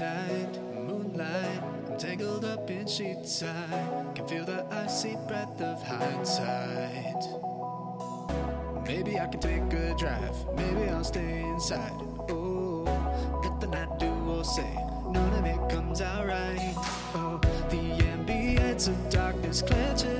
night, moonlight. I'm tangled up in sheets. I can feel the icy breath of hindsight. Maybe I can take a drive. Maybe I'll stay inside. Oh, the night do or say, none of it comes out right. Oh, the ambience of darkness clenches.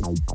Bye.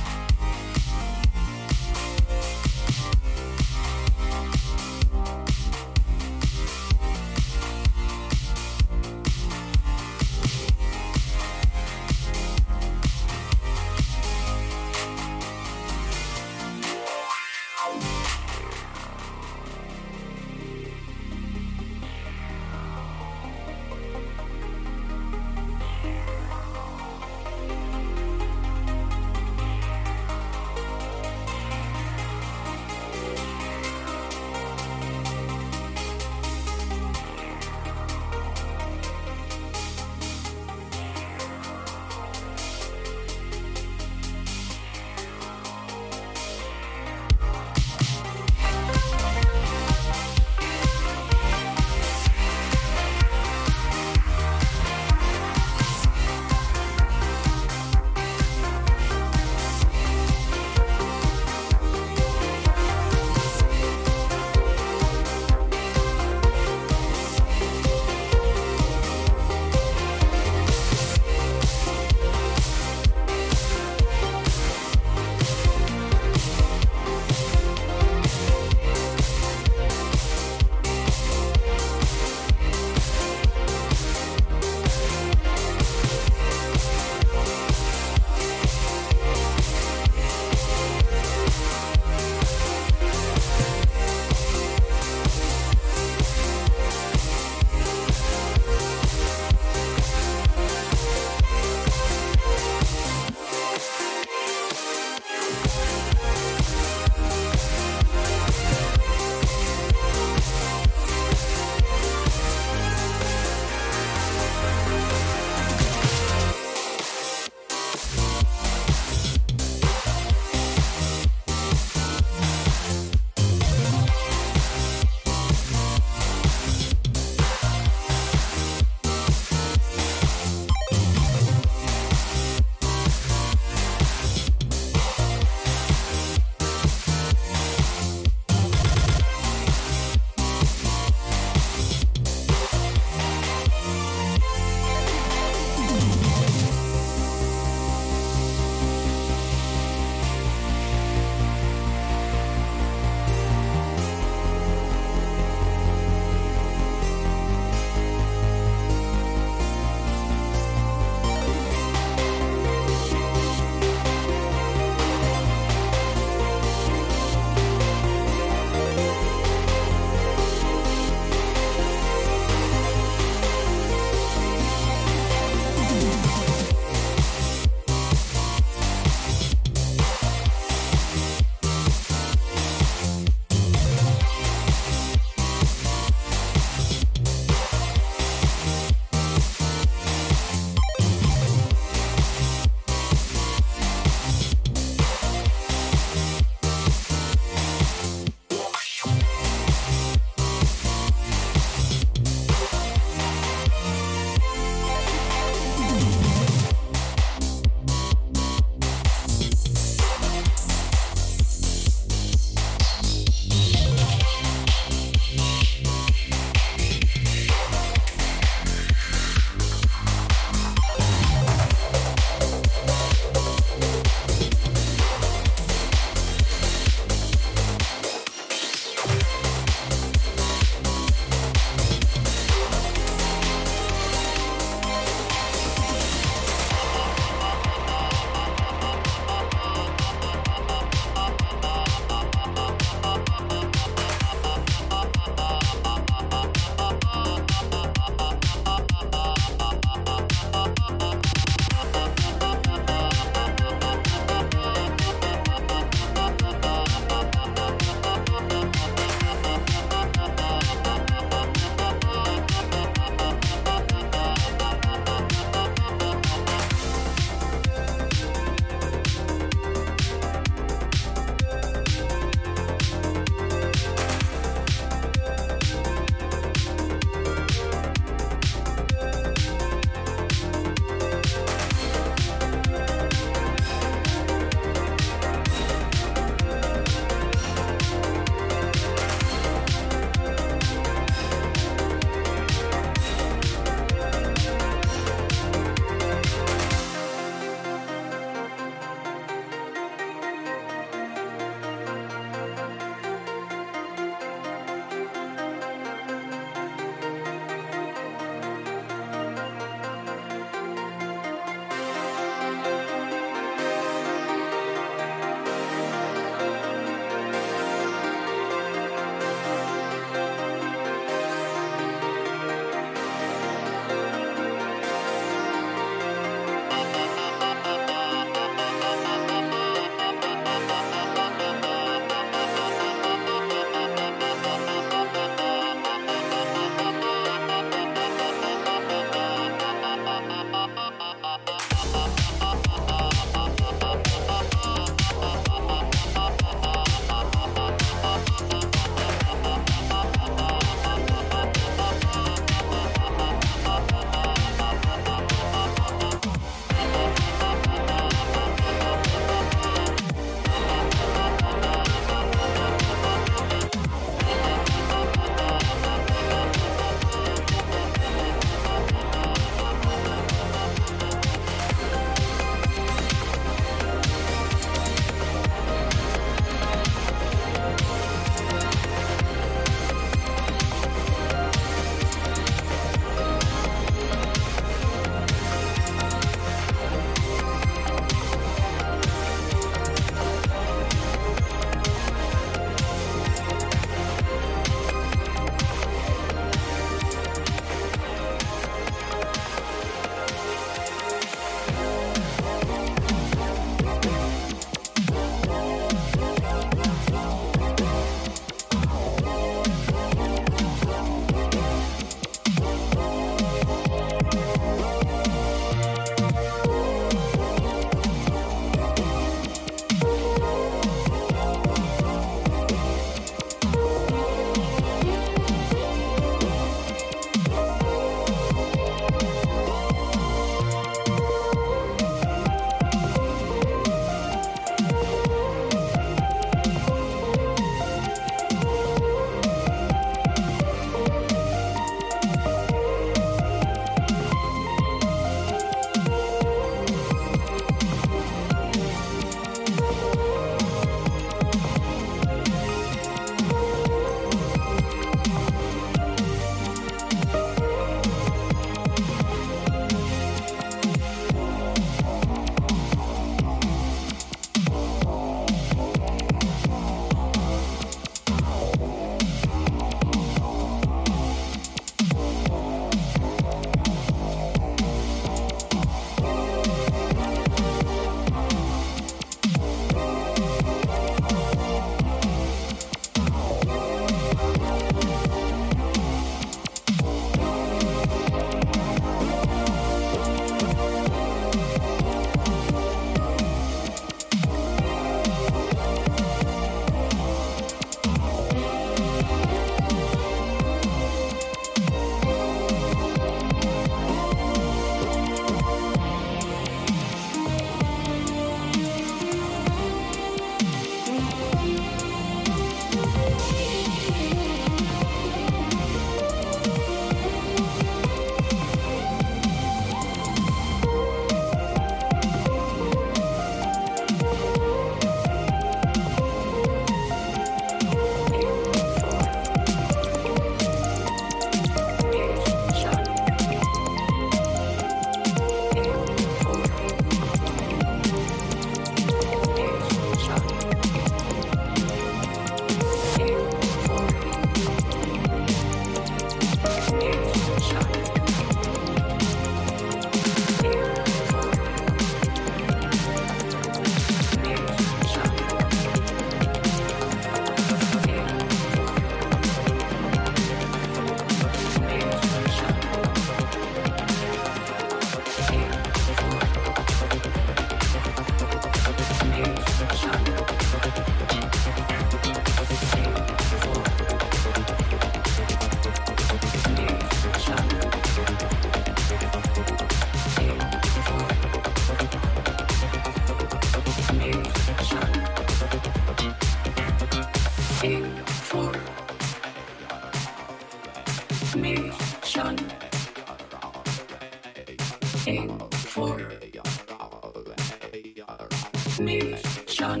dimension.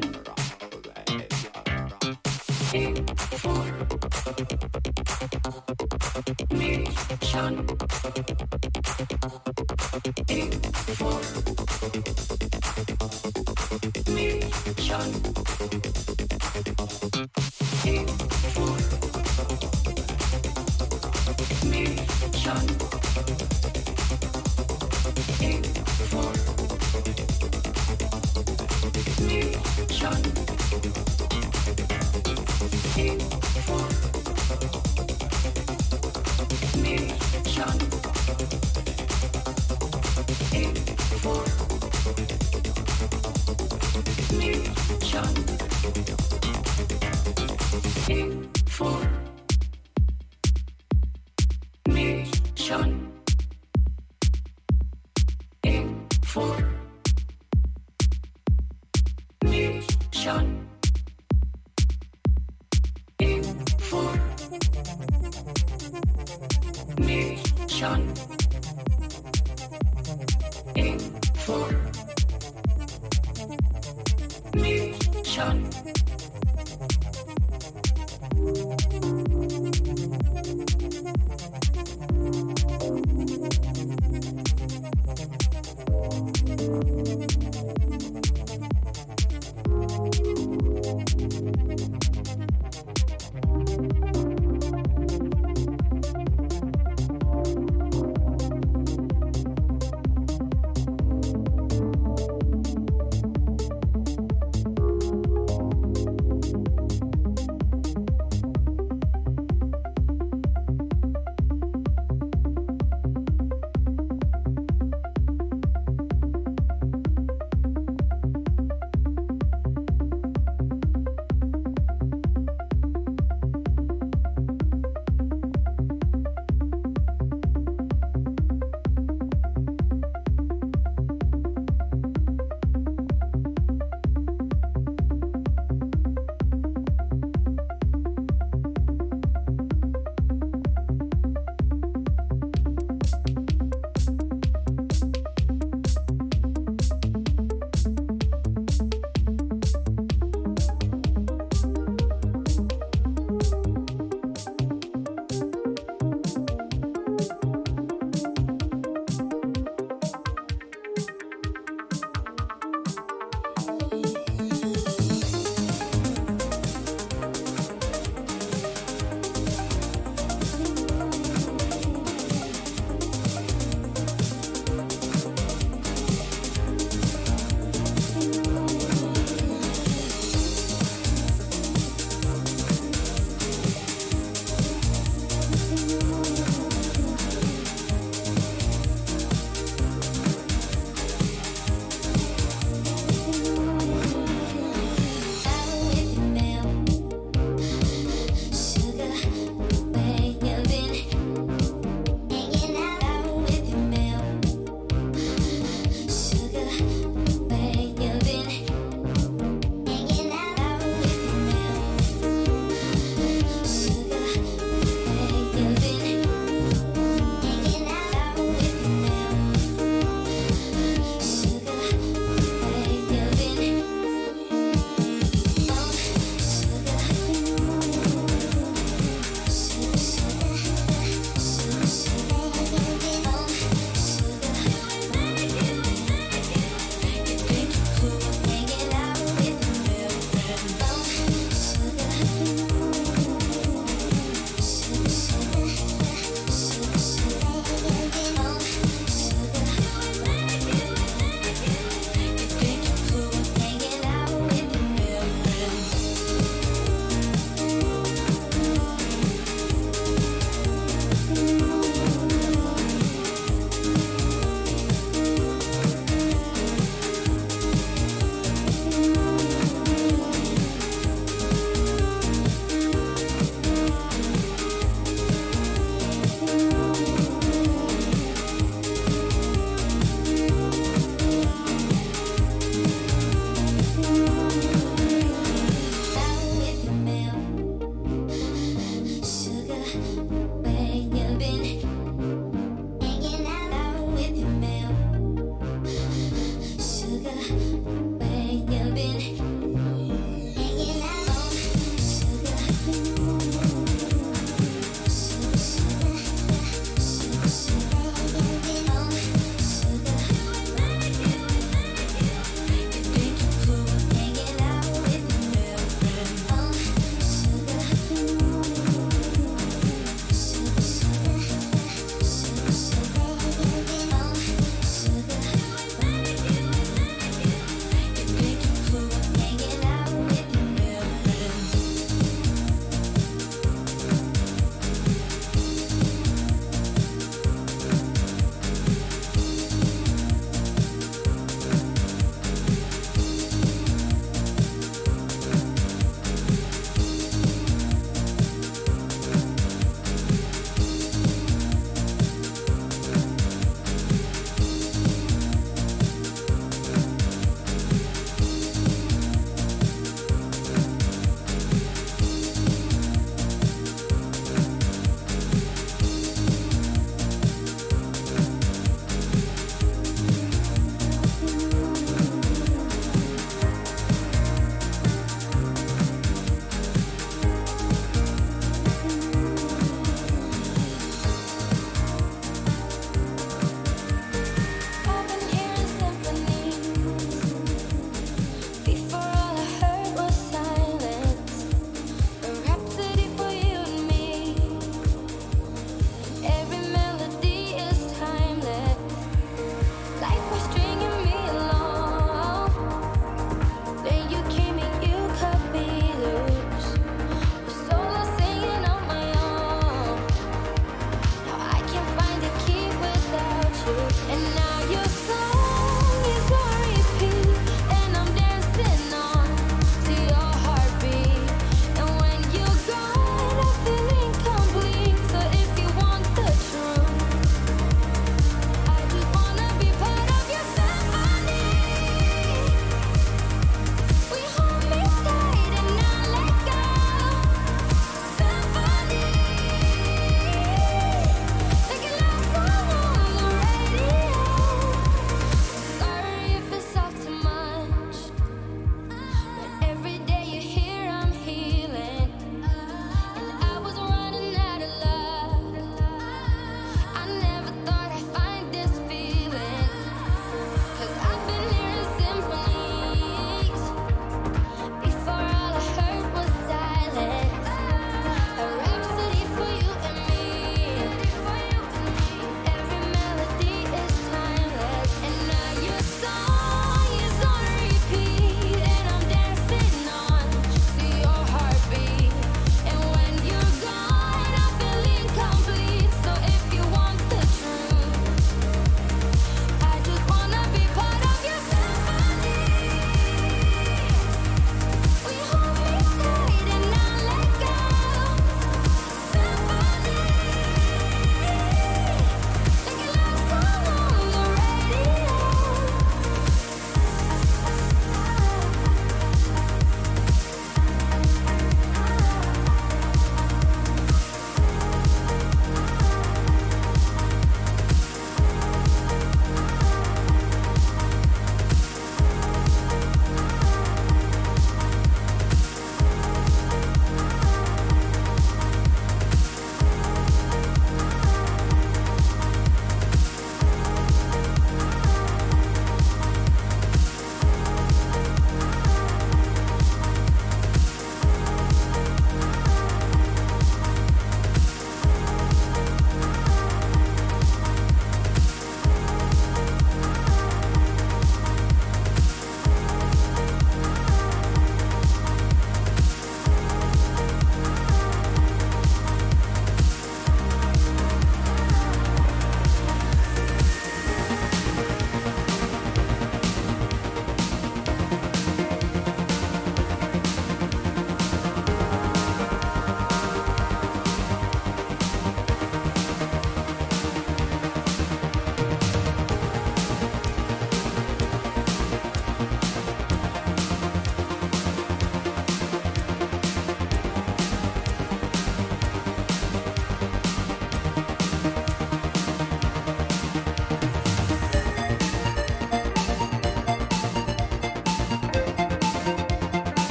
Information. Information. Information.